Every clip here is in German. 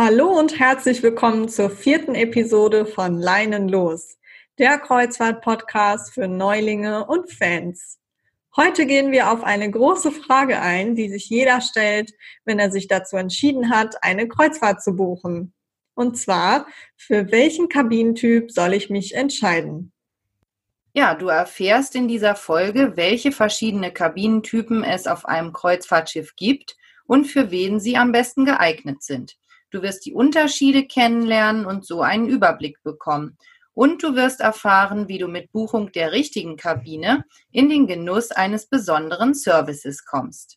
Hallo und herzlich willkommen zur vierten Episode von Leinen los, der Kreuzfahrt-Podcast für Neulinge und Fans. Heute gehen wir auf eine große Frage ein, die sich jeder stellt, wenn er sich dazu entschieden hat, eine Kreuzfahrt zu buchen. Und zwar, für welchen Kabinentyp soll ich mich entscheiden? Ja, du erfährst in dieser Folge, welche verschiedene Kabinentypen es auf einem Kreuzfahrtschiff gibt und für wen sie am besten geeignet sind. Du wirst die Unterschiede kennenlernen und so einen Überblick bekommen. Und du wirst erfahren, wie du mit Buchung der richtigen Kabine in den Genuss eines besonderen Services kommst.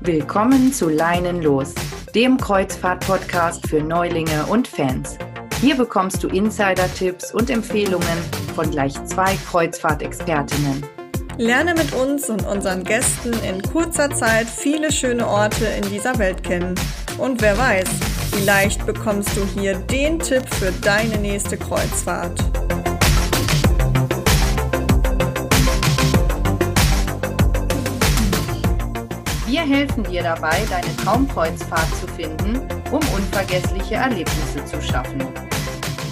Willkommen zu Leinen los, dem Kreuzfahrt-Podcast für Neulinge und Fans. Hier bekommst du Insider-Tipps und Empfehlungen von gleich zwei Kreuzfahrtexpertinnen. Lerne mit uns und unseren Gästen in kurzer Zeit viele schöne Orte in dieser Welt kennen. Und wer weiß, vielleicht bekommst du hier den Tipp für deine nächste Kreuzfahrt. Wir helfen dir dabei, deine Traumkreuzfahrt zu finden, um unvergessliche Erlebnisse zu schaffen.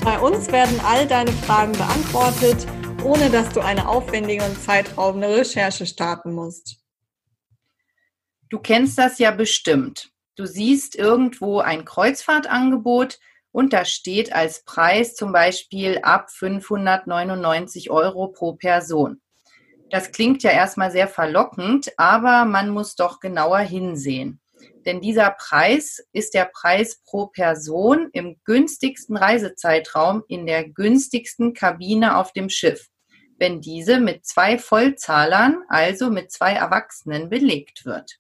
Bei uns werden all deine Fragen beantwortet ohne dass du eine aufwendige und zeitraubende Recherche starten musst. Du kennst das ja bestimmt. Du siehst irgendwo ein Kreuzfahrtangebot und da steht als Preis zum Beispiel ab 599 Euro pro Person. Das klingt ja erstmal sehr verlockend, aber man muss doch genauer hinsehen. Denn dieser Preis ist der Preis pro Person im günstigsten Reisezeitraum in der günstigsten Kabine auf dem Schiff, wenn diese mit zwei Vollzahlern, also mit zwei Erwachsenen, belegt wird.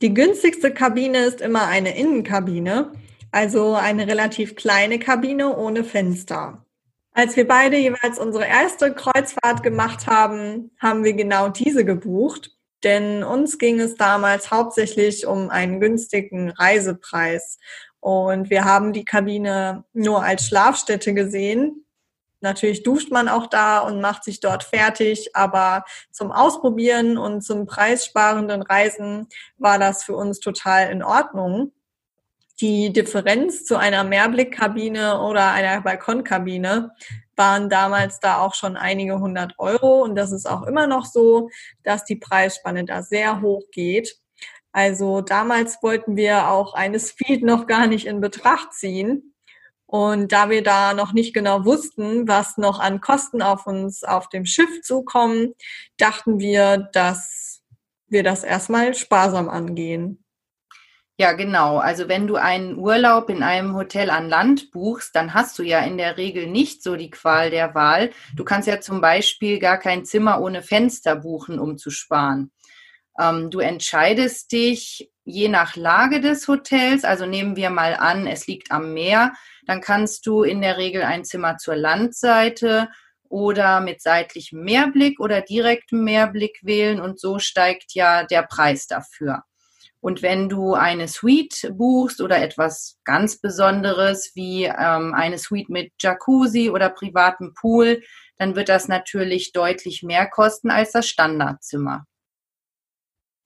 Die günstigste Kabine ist immer eine Innenkabine, also eine relativ kleine Kabine ohne Fenster. Als wir beide jeweils unsere erste Kreuzfahrt gemacht haben, haben wir genau diese gebucht denn uns ging es damals hauptsächlich um einen günstigen Reisepreis. Und wir haben die Kabine nur als Schlafstätte gesehen. Natürlich duscht man auch da und macht sich dort fertig, aber zum Ausprobieren und zum preissparenden Reisen war das für uns total in Ordnung. Die Differenz zu einer Mehrblickkabine oder einer Balkonkabine waren damals da auch schon einige hundert Euro und das ist auch immer noch so, dass die Preisspanne da sehr hoch geht. Also damals wollten wir auch eine Speed noch gar nicht in Betracht ziehen. Und da wir da noch nicht genau wussten, was noch an Kosten auf uns auf dem Schiff zukommen, dachten wir, dass wir das erstmal sparsam angehen. Ja, genau. Also wenn du einen Urlaub in einem Hotel an Land buchst, dann hast du ja in der Regel nicht so die Qual der Wahl. Du kannst ja zum Beispiel gar kein Zimmer ohne Fenster buchen, um zu sparen. Ähm, du entscheidest dich je nach Lage des Hotels. Also nehmen wir mal an, es liegt am Meer. Dann kannst du in der Regel ein Zimmer zur Landseite oder mit seitlichem Meerblick oder direktem Meerblick wählen und so steigt ja der Preis dafür. Und wenn du eine Suite buchst oder etwas ganz Besonderes wie ähm, eine Suite mit Jacuzzi oder privatem Pool, dann wird das natürlich deutlich mehr kosten als das Standardzimmer.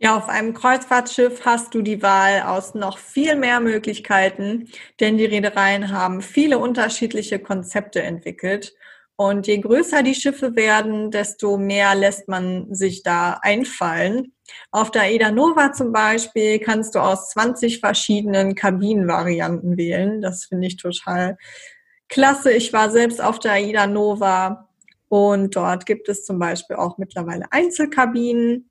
Ja, auf einem Kreuzfahrtschiff hast du die Wahl aus noch viel mehr Möglichkeiten, denn die Reedereien haben viele unterschiedliche Konzepte entwickelt und je größer die Schiffe werden, desto mehr lässt man sich da einfallen. Auf der Aida Nova zum Beispiel kannst du aus 20 verschiedenen Kabinenvarianten wählen. Das finde ich total klasse. Ich war selbst auf der Aida Nova und dort gibt es zum Beispiel auch mittlerweile Einzelkabinen.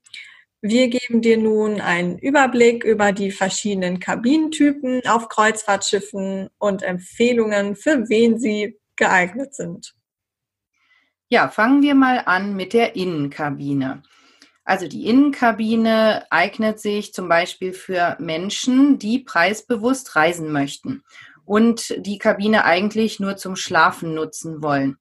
Wir geben dir nun einen Überblick über die verschiedenen Kabinentypen auf Kreuzfahrtschiffen und Empfehlungen, für wen sie geeignet sind. Ja, fangen wir mal an mit der Innenkabine. Also die Innenkabine eignet sich zum Beispiel für Menschen, die preisbewusst reisen möchten und die Kabine eigentlich nur zum Schlafen nutzen wollen.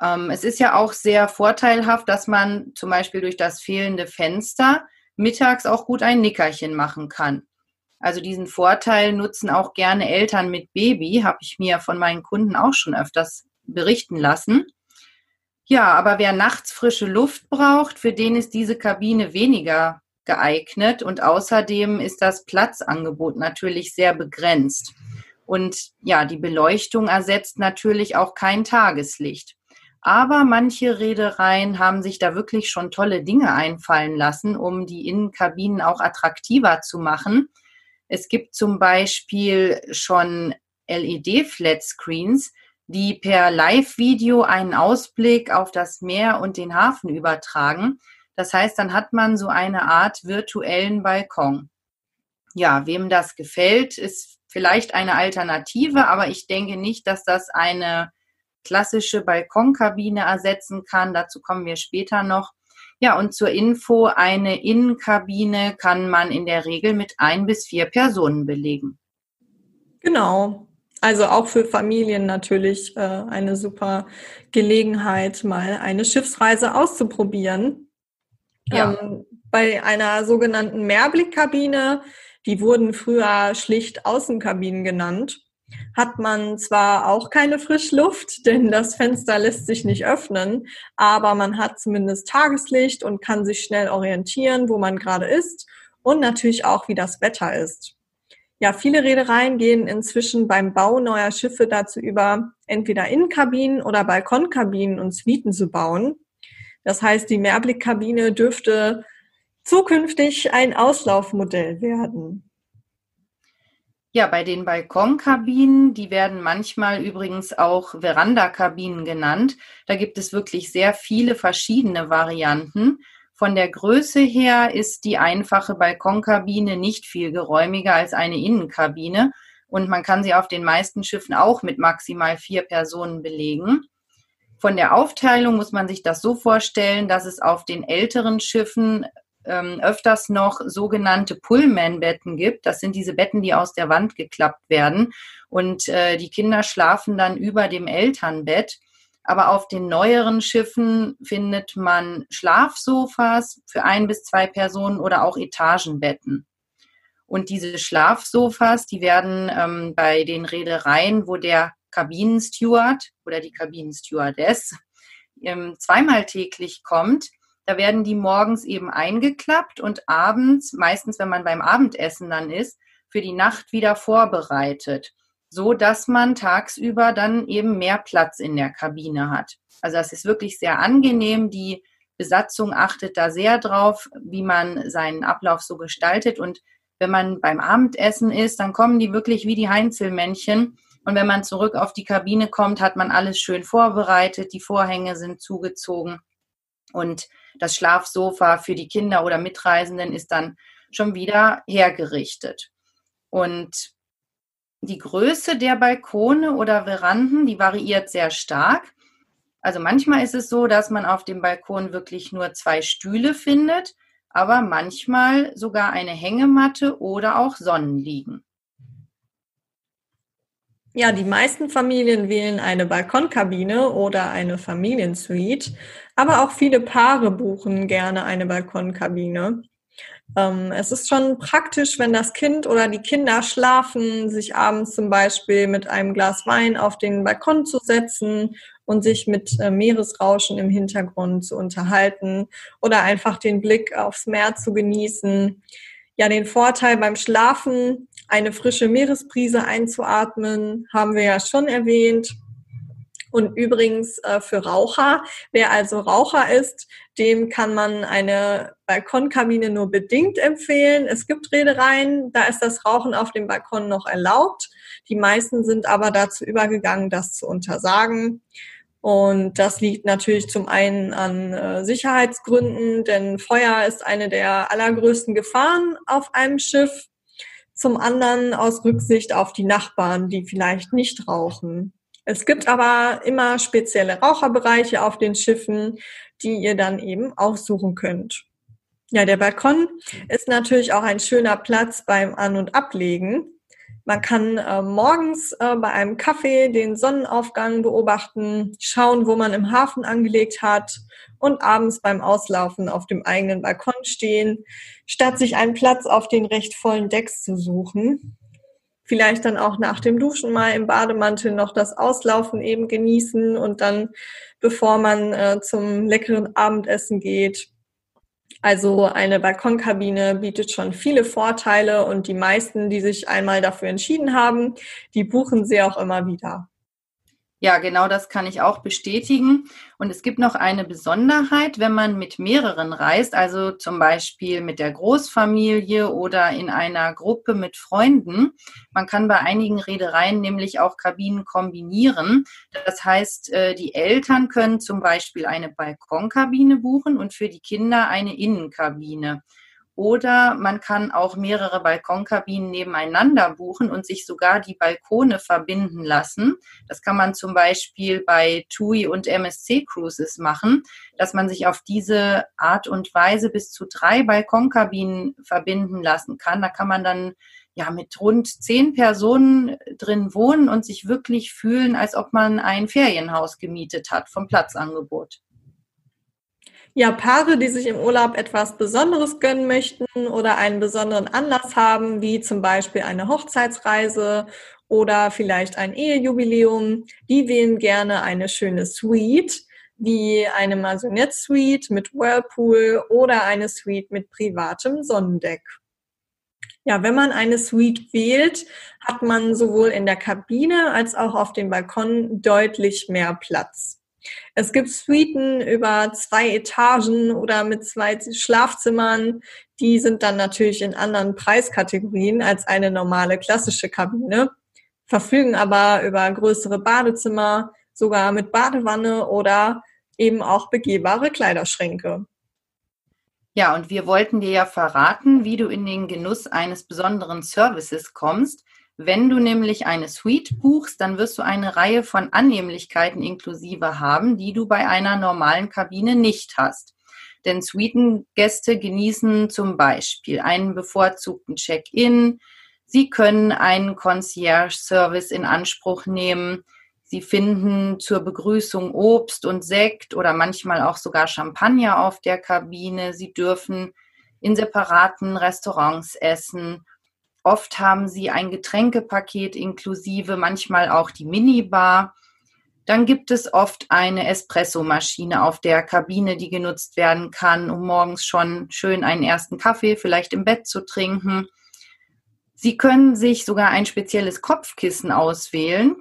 Ähm, es ist ja auch sehr vorteilhaft, dass man zum Beispiel durch das fehlende Fenster mittags auch gut ein Nickerchen machen kann. Also diesen Vorteil nutzen auch gerne Eltern mit Baby, habe ich mir von meinen Kunden auch schon öfters berichten lassen. Ja, aber wer nachts frische Luft braucht, für den ist diese Kabine weniger geeignet und außerdem ist das Platzangebot natürlich sehr begrenzt. Und ja, die Beleuchtung ersetzt natürlich auch kein Tageslicht. Aber manche Reedereien haben sich da wirklich schon tolle Dinge einfallen lassen, um die Innenkabinen auch attraktiver zu machen. Es gibt zum Beispiel schon LED-Flat-Screens, die per Live-Video einen Ausblick auf das Meer und den Hafen übertragen. Das heißt, dann hat man so eine Art virtuellen Balkon. Ja, wem das gefällt, ist vielleicht eine Alternative, aber ich denke nicht, dass das eine klassische Balkonkabine ersetzen kann. Dazu kommen wir später noch. Ja, und zur Info, eine Innenkabine kann man in der Regel mit ein bis vier Personen belegen. Genau. Also auch für Familien natürlich äh, eine super Gelegenheit, mal eine Schiffsreise auszuprobieren. Ja. Ähm, bei einer sogenannten Mehrblickkabine, die wurden früher schlicht Außenkabinen genannt, hat man zwar auch keine Frischluft, denn das Fenster lässt sich nicht öffnen, aber man hat zumindest Tageslicht und kann sich schnell orientieren, wo man gerade ist und natürlich auch, wie das Wetter ist. Ja, viele Reedereien gehen inzwischen beim Bau neuer Schiffe dazu über, entweder Innenkabinen oder Balkonkabinen und Suiten zu bauen. Das heißt, die Mehrblickkabine dürfte zukünftig ein Auslaufmodell werden. Ja, bei den Balkonkabinen, die werden manchmal übrigens auch Verandakabinen genannt. Da gibt es wirklich sehr viele verschiedene Varianten. Von der Größe her ist die einfache Balkonkabine nicht viel geräumiger als eine Innenkabine und man kann sie auf den meisten Schiffen auch mit maximal vier Personen belegen. Von der Aufteilung muss man sich das so vorstellen, dass es auf den älteren Schiffen ähm, öfters noch sogenannte Pullman-Betten gibt. Das sind diese Betten, die aus der Wand geklappt werden. Und äh, die Kinder schlafen dann über dem Elternbett. Aber auf den neueren Schiffen findet man Schlafsofas für ein bis zwei Personen oder auch Etagenbetten. Und diese Schlafsofas, die werden ähm, bei den Reedereien, wo der Kabinensteward oder die Kabinenstewardess ähm, zweimal täglich kommt, da werden die morgens eben eingeklappt und abends, meistens wenn man beim Abendessen dann ist, für die Nacht wieder vorbereitet so dass man tagsüber dann eben mehr Platz in der Kabine hat. Also das ist wirklich sehr angenehm. Die Besatzung achtet da sehr drauf, wie man seinen Ablauf so gestaltet. Und wenn man beim Abendessen ist, dann kommen die wirklich wie die Heinzelmännchen. Und wenn man zurück auf die Kabine kommt, hat man alles schön vorbereitet. Die Vorhänge sind zugezogen. Und das Schlafsofa für die Kinder oder Mitreisenden ist dann schon wieder hergerichtet. Und die Größe der Balkone oder Veranden, die variiert sehr stark. Also manchmal ist es so, dass man auf dem Balkon wirklich nur zwei Stühle findet, aber manchmal sogar eine Hängematte oder auch Sonnenliegen. Ja, die meisten Familien wählen eine Balkonkabine oder eine Familiensuite, aber auch viele Paare buchen gerne eine Balkonkabine. Ähm, es ist schon praktisch, wenn das Kind oder die Kinder schlafen, sich abends zum Beispiel mit einem Glas Wein auf den Balkon zu setzen und sich mit äh, Meeresrauschen im Hintergrund zu unterhalten oder einfach den Blick aufs Meer zu genießen. Ja, den Vorteil beim Schlafen, eine frische Meeresbrise einzuatmen, haben wir ja schon erwähnt. Und übrigens äh, für Raucher, wer also Raucher ist, dem kann man eine Balkonkabine nur bedingt empfehlen. Es gibt Redereien, da ist das Rauchen auf dem Balkon noch erlaubt. Die meisten sind aber dazu übergegangen, das zu untersagen. Und das liegt natürlich zum einen an äh, Sicherheitsgründen, denn Feuer ist eine der allergrößten Gefahren auf einem Schiff. Zum anderen aus Rücksicht auf die Nachbarn, die vielleicht nicht rauchen. Es gibt aber immer spezielle Raucherbereiche auf den Schiffen, die ihr dann eben aussuchen könnt. Ja, der Balkon ist natürlich auch ein schöner Platz beim An- und Ablegen. Man kann äh, morgens äh, bei einem Kaffee den Sonnenaufgang beobachten, schauen, wo man im Hafen angelegt hat und abends beim Auslaufen auf dem eigenen Balkon stehen, statt sich einen Platz auf den recht vollen Decks zu suchen. Vielleicht dann auch nach dem Duschen mal im Bademantel noch das Auslaufen eben genießen und dann, bevor man äh, zum leckeren Abendessen geht. Also eine Balkonkabine bietet schon viele Vorteile und die meisten, die sich einmal dafür entschieden haben, die buchen sie auch immer wieder. Ja, genau das kann ich auch bestätigen. Und es gibt noch eine Besonderheit, wenn man mit mehreren reist, also zum Beispiel mit der Großfamilie oder in einer Gruppe mit Freunden. Man kann bei einigen Reedereien nämlich auch Kabinen kombinieren. Das heißt, äh, die Eltern können zum Beispiel eine Balkonkabine buchen und für die Kinder eine Innenkabine. Oder man kann auch mehrere Balkonkabinen nebeneinander buchen und sich sogar die Balkone verbinden lassen. Das kann man zum Beispiel bei TUI und MSC Cruises machen, dass man sich auf diese Art und Weise bis zu drei Balkonkabinen verbinden lassen kann. Da kann man dann ja mit rund zehn Personen drin wohnen und sich wirklich fühlen, als ob man ein Ferienhaus gemietet hat vom Platzangebot. Ja, Paare, die sich im Urlaub etwas Besonderes gönnen möchten oder einen besonderen Anlass haben, wie zum Beispiel eine Hochzeitsreise oder vielleicht ein Ehejubiläum, die wählen gerne eine schöne Suite, wie eine Maisonette Suite mit Whirlpool oder eine Suite mit privatem Sonnendeck. Ja, wenn man eine Suite wählt, hat man sowohl in der Kabine als auch auf dem Balkon deutlich mehr Platz. Es gibt Suiten über zwei Etagen oder mit zwei Schlafzimmern. Die sind dann natürlich in anderen Preiskategorien als eine normale klassische Kabine, verfügen aber über größere Badezimmer, sogar mit Badewanne oder eben auch begehbare Kleiderschränke. Ja, und wir wollten dir ja verraten, wie du in den Genuss eines besonderen Services kommst. Wenn du nämlich eine Suite buchst, dann wirst du eine Reihe von Annehmlichkeiten inklusive haben, die du bei einer normalen Kabine nicht hast. Denn Suitengäste genießen zum Beispiel einen bevorzugten Check-in. Sie können einen Concierge-Service in Anspruch nehmen. Sie finden zur Begrüßung Obst und Sekt oder manchmal auch sogar Champagner auf der Kabine. Sie dürfen in separaten Restaurants essen Oft haben sie ein Getränkepaket inklusive, manchmal auch die Minibar. Dann gibt es oft eine Espressomaschine auf der Kabine, die genutzt werden kann, um morgens schon schön einen ersten Kaffee vielleicht im Bett zu trinken. Sie können sich sogar ein spezielles Kopfkissen auswählen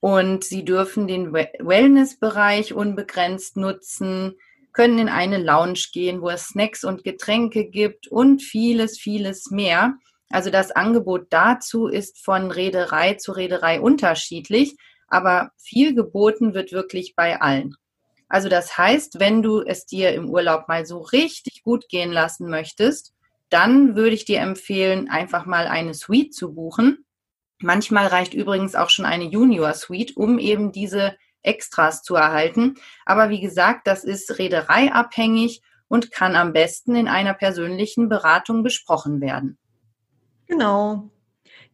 und Sie dürfen den Wellnessbereich unbegrenzt nutzen, können in eine Lounge gehen, wo es Snacks und Getränke gibt und vieles, vieles mehr. Also das Angebot dazu ist von Reederei zu Reederei unterschiedlich, aber viel geboten wird wirklich bei allen. Also das heißt, wenn du es dir im Urlaub mal so richtig gut gehen lassen möchtest, dann würde ich dir empfehlen, einfach mal eine Suite zu buchen. Manchmal reicht übrigens auch schon eine Junior Suite, um eben diese Extras zu erhalten. Aber wie gesagt, das ist reedereiabhängig und kann am besten in einer persönlichen Beratung besprochen werden. Genau.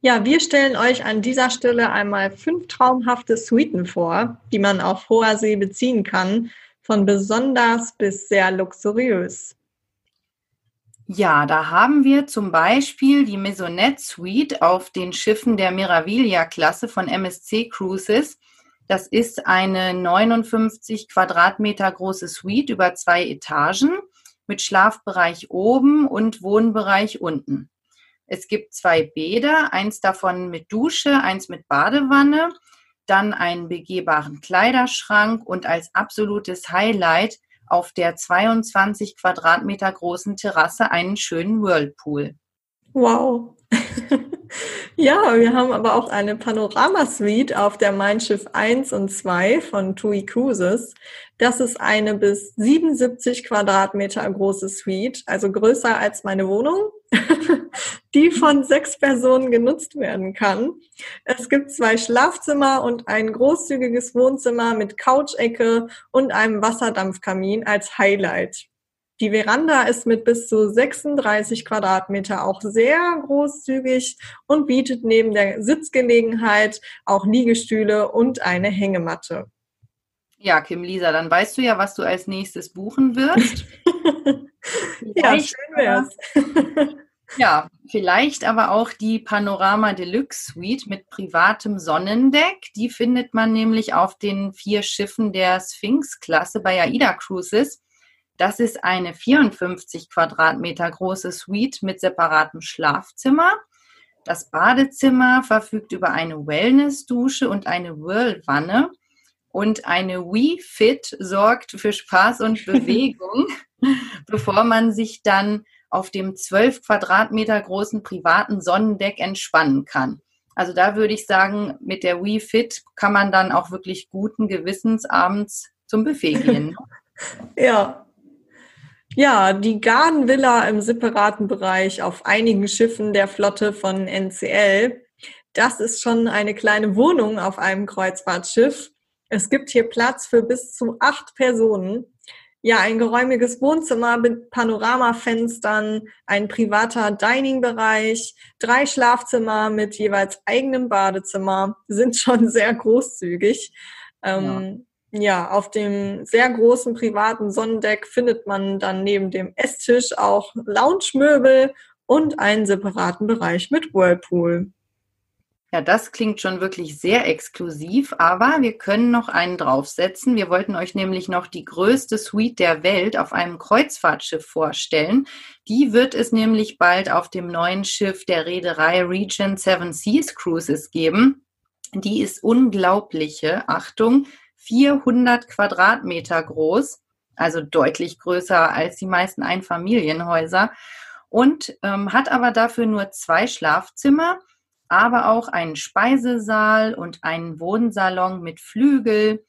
Ja, wir stellen euch an dieser Stelle einmal fünf traumhafte Suiten vor, die man auf hoher See beziehen kann, von besonders bis sehr luxuriös. Ja, da haben wir zum Beispiel die Maisonette Suite auf den Schiffen der Meraviglia-Klasse von MSC Cruises. Das ist eine 59 Quadratmeter große Suite über zwei Etagen mit Schlafbereich oben und Wohnbereich unten. Es gibt zwei Bäder, eins davon mit Dusche, eins mit Badewanne, dann einen begehbaren Kleiderschrank und als absolutes Highlight auf der 22 Quadratmeter großen Terrasse einen schönen Whirlpool. Wow. ja, wir haben aber auch eine Panorama-Suite auf der Mein Schiff 1 und 2 von TUI Cruises. Das ist eine bis 77 Quadratmeter große Suite, also größer als meine Wohnung, die von sechs Personen genutzt werden kann. Es gibt zwei Schlafzimmer und ein großzügiges Wohnzimmer mit Couchecke und einem Wasserdampfkamin als Highlight. Die Veranda ist mit bis zu 36 Quadratmeter auch sehr großzügig und bietet neben der Sitzgelegenheit auch Liegestühle und eine Hängematte. Ja, Kim Lisa, dann weißt du ja, was du als nächstes buchen wirst. ja, schön wär's. ja, Vielleicht aber auch die Panorama Deluxe Suite mit privatem Sonnendeck. Die findet man nämlich auf den vier Schiffen der Sphinx-Klasse bei AIDA Cruises. Das ist eine 54 Quadratmeter große Suite mit separatem Schlafzimmer. Das Badezimmer verfügt über eine Wellness-Dusche und eine Whirlwanne. Und eine Wii Fit sorgt für Spaß und Bewegung, bevor man sich dann auf dem 12 Quadratmeter großen privaten Sonnendeck entspannen kann. Also da würde ich sagen, mit der Wii Fit kann man dann auch wirklich guten Gewissens abends zum Buffet gehen. ja. Ja, die Garden Villa im separaten Bereich auf einigen Schiffen der Flotte von NCL. Das ist schon eine kleine Wohnung auf einem Kreuzfahrtschiff. Es gibt hier Platz für bis zu acht Personen. Ja, ein geräumiges Wohnzimmer mit Panoramafenstern, ein privater Dining-Bereich, drei Schlafzimmer mit jeweils eigenem Badezimmer sind schon sehr großzügig. Ähm, ja. ja, auf dem sehr großen privaten Sonnendeck findet man dann neben dem Esstisch auch Lounge-Möbel und einen separaten Bereich mit Whirlpool. Ja, das klingt schon wirklich sehr exklusiv, aber wir können noch einen draufsetzen. Wir wollten euch nämlich noch die größte Suite der Welt auf einem Kreuzfahrtschiff vorstellen. Die wird es nämlich bald auf dem neuen Schiff der Reederei Regent Seven Seas Cruises geben. Die ist unglaubliche, Achtung, 400 Quadratmeter groß, also deutlich größer als die meisten Einfamilienhäuser und ähm, hat aber dafür nur zwei Schlafzimmer aber auch einen Speisesaal und einen Wohnsalon mit Flügel,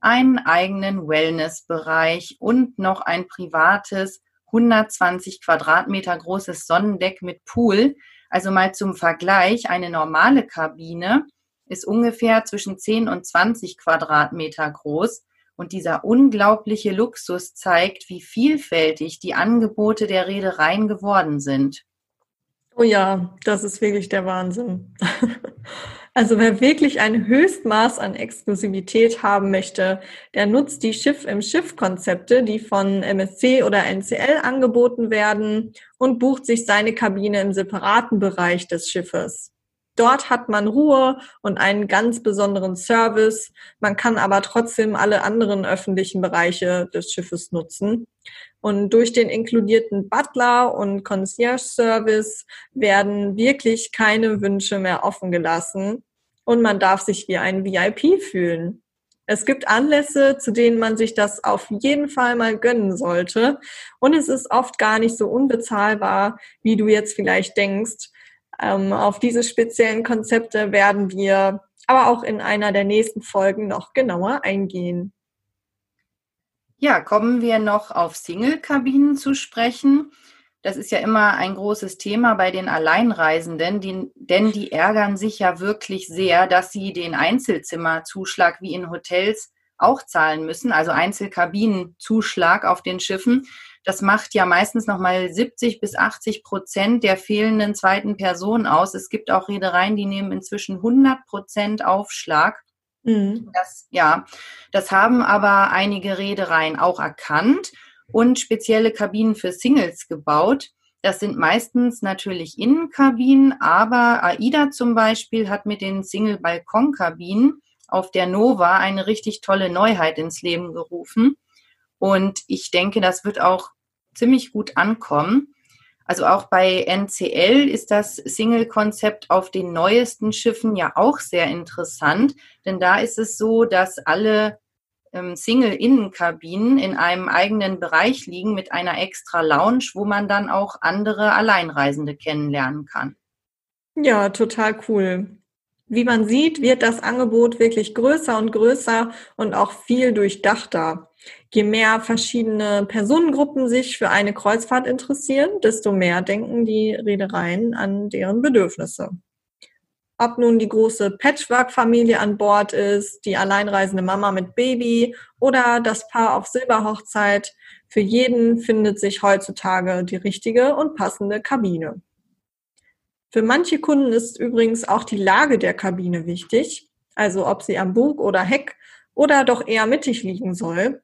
einen eigenen Wellnessbereich und noch ein privates 120 Quadratmeter großes Sonnendeck mit Pool. Also mal zum Vergleich, eine normale Kabine ist ungefähr zwischen 10 und 20 Quadratmeter groß. Und dieser unglaubliche Luxus zeigt, wie vielfältig die Angebote der Reedereien geworden sind. Oh ja, das ist wirklich der Wahnsinn. Also wer wirklich ein Höchstmaß an Exklusivität haben möchte, der nutzt die Schiff im Schiff Konzepte, die von MSC oder NCL angeboten werden und bucht sich seine Kabine im separaten Bereich des Schiffes. Dort hat man Ruhe und einen ganz besonderen Service. Man kann aber trotzdem alle anderen öffentlichen Bereiche des Schiffes nutzen. Und durch den inkludierten Butler und Concierge Service werden wirklich keine Wünsche mehr offen gelassen und man darf sich wie ein VIP fühlen. Es gibt Anlässe, zu denen man sich das auf jeden Fall mal gönnen sollte. Und es ist oft gar nicht so unbezahlbar, wie du jetzt vielleicht denkst. Ähm, auf diese speziellen Konzepte werden wir aber auch in einer der nächsten Folgen noch genauer eingehen. Ja, kommen wir noch auf Single-Kabinen zu sprechen. Das ist ja immer ein großes Thema bei den Alleinreisenden, die, denn die ärgern sich ja wirklich sehr, dass sie den Einzelzimmerzuschlag wie in Hotels auch zahlen müssen, also Einzelkabinenzuschlag auf den Schiffen. Das macht ja meistens nochmal 70 bis 80 Prozent der fehlenden zweiten Person aus. Es gibt auch Reedereien, die nehmen inzwischen 100 Prozent Aufschlag. Mhm. Das, ja, das haben aber einige Reedereien auch erkannt und spezielle Kabinen für Singles gebaut. Das sind meistens natürlich Innenkabinen, aber AIDA zum Beispiel hat mit den Single-Balkon-Kabinen auf der Nova eine richtig tolle Neuheit ins Leben gerufen. Und ich denke, das wird auch ziemlich gut ankommen. Also auch bei NCL ist das Single-Konzept auf den neuesten Schiffen ja auch sehr interessant, denn da ist es so, dass alle ähm, Single-Innenkabinen in einem eigenen Bereich liegen mit einer extra Lounge, wo man dann auch andere Alleinreisende kennenlernen kann. Ja, total cool. Wie man sieht, wird das Angebot wirklich größer und größer und auch viel durchdachter. Je mehr verschiedene Personengruppen sich für eine Kreuzfahrt interessieren, desto mehr denken die Reedereien an deren Bedürfnisse. Ob nun die große Patchwork-Familie an Bord ist, die alleinreisende Mama mit Baby oder das Paar auf Silberhochzeit, für jeden findet sich heutzutage die richtige und passende Kabine. Für manche Kunden ist übrigens auch die Lage der Kabine wichtig, also ob sie am Bug oder Heck oder doch eher mittig liegen soll.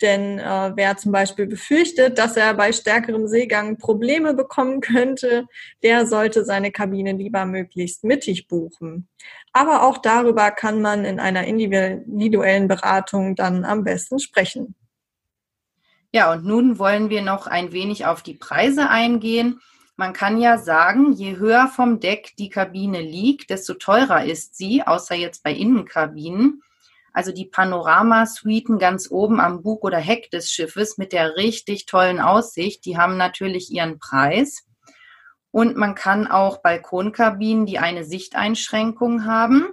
Denn äh, wer zum Beispiel befürchtet, dass er bei stärkerem Seegang Probleme bekommen könnte, der sollte seine Kabine lieber möglichst mittig buchen. Aber auch darüber kann man in einer individuellen Beratung dann am besten sprechen. Ja, und nun wollen wir noch ein wenig auf die Preise eingehen. Man kann ja sagen, je höher vom Deck die Kabine liegt, desto teurer ist sie, außer jetzt bei Innenkabinen. Also die Panorama-Suiten ganz oben am Bug oder Heck des Schiffes mit der richtig tollen Aussicht, die haben natürlich ihren Preis. Und man kann auch Balkonkabinen, die eine Sichteinschränkung haben,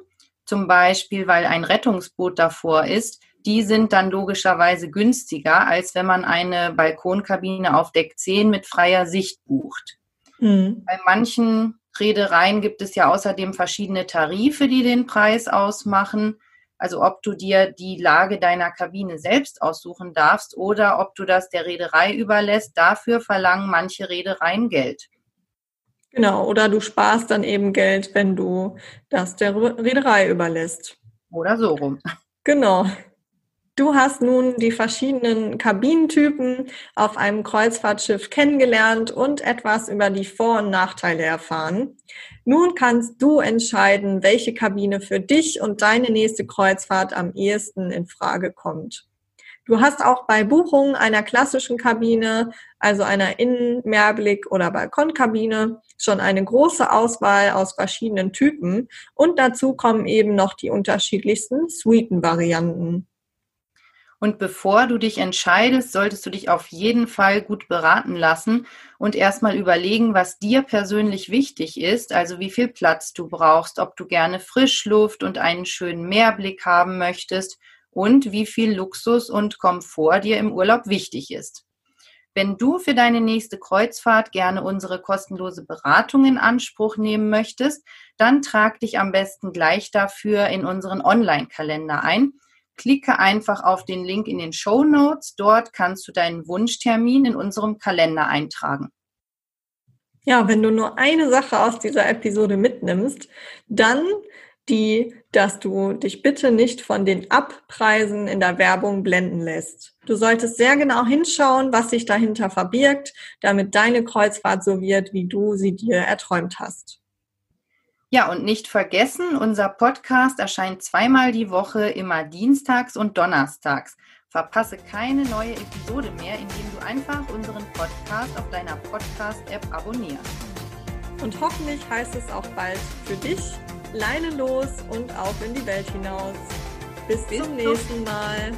zum Beispiel weil ein Rettungsboot davor ist, die sind dann logischerweise günstiger, als wenn man eine Balkonkabine auf Deck 10 mit freier Sicht bucht. Mhm. Bei manchen Reedereien gibt es ja außerdem verschiedene Tarife, die den Preis ausmachen. Also ob du dir die Lage deiner Kabine selbst aussuchen darfst oder ob du das der Reederei überlässt, dafür verlangen manche Reedereien Geld. Genau, oder du sparst dann eben Geld, wenn du das der Reederei überlässt. Oder so rum. Genau. Du hast nun die verschiedenen Kabinentypen auf einem Kreuzfahrtschiff kennengelernt und etwas über die Vor- und Nachteile erfahren. Nun kannst du entscheiden, welche Kabine für dich und deine nächste Kreuzfahrt am ehesten in Frage kommt. Du hast auch bei Buchungen einer klassischen Kabine, also einer Innen-, Mehrblick- oder Balkonkabine, schon eine große Auswahl aus verschiedenen Typen und dazu kommen eben noch die unterschiedlichsten Suitenvarianten. Und bevor du dich entscheidest, solltest du dich auf jeden Fall gut beraten lassen und erstmal überlegen, was dir persönlich wichtig ist, also wie viel Platz du brauchst, ob du gerne Frischluft und einen schönen Meerblick haben möchtest und wie viel Luxus und Komfort dir im Urlaub wichtig ist. Wenn du für deine nächste Kreuzfahrt gerne unsere kostenlose Beratung in Anspruch nehmen möchtest, dann trag dich am besten gleich dafür in unseren Online-Kalender ein klicke einfach auf den Link in den Show Notes. Dort kannst du deinen Wunschtermin in unserem Kalender eintragen. Ja, wenn du nur eine Sache aus dieser Episode mitnimmst, dann die, dass du dich bitte nicht von den Abpreisen in der Werbung blenden lässt. Du solltest sehr genau hinschauen, was sich dahinter verbirgt, damit deine Kreuzfahrt so wird, wie du sie dir erträumt hast. Ja, und nicht vergessen, unser Podcast erscheint zweimal die Woche, immer dienstags und donnerstags. Verpasse keine neue Episode mehr, indem du einfach unseren Podcast auf deiner Podcast-App abonnierst. Und hoffentlich heißt es auch bald für dich Leine los und auf in die Welt hinaus. Bis, Bis zum nächsten Mal.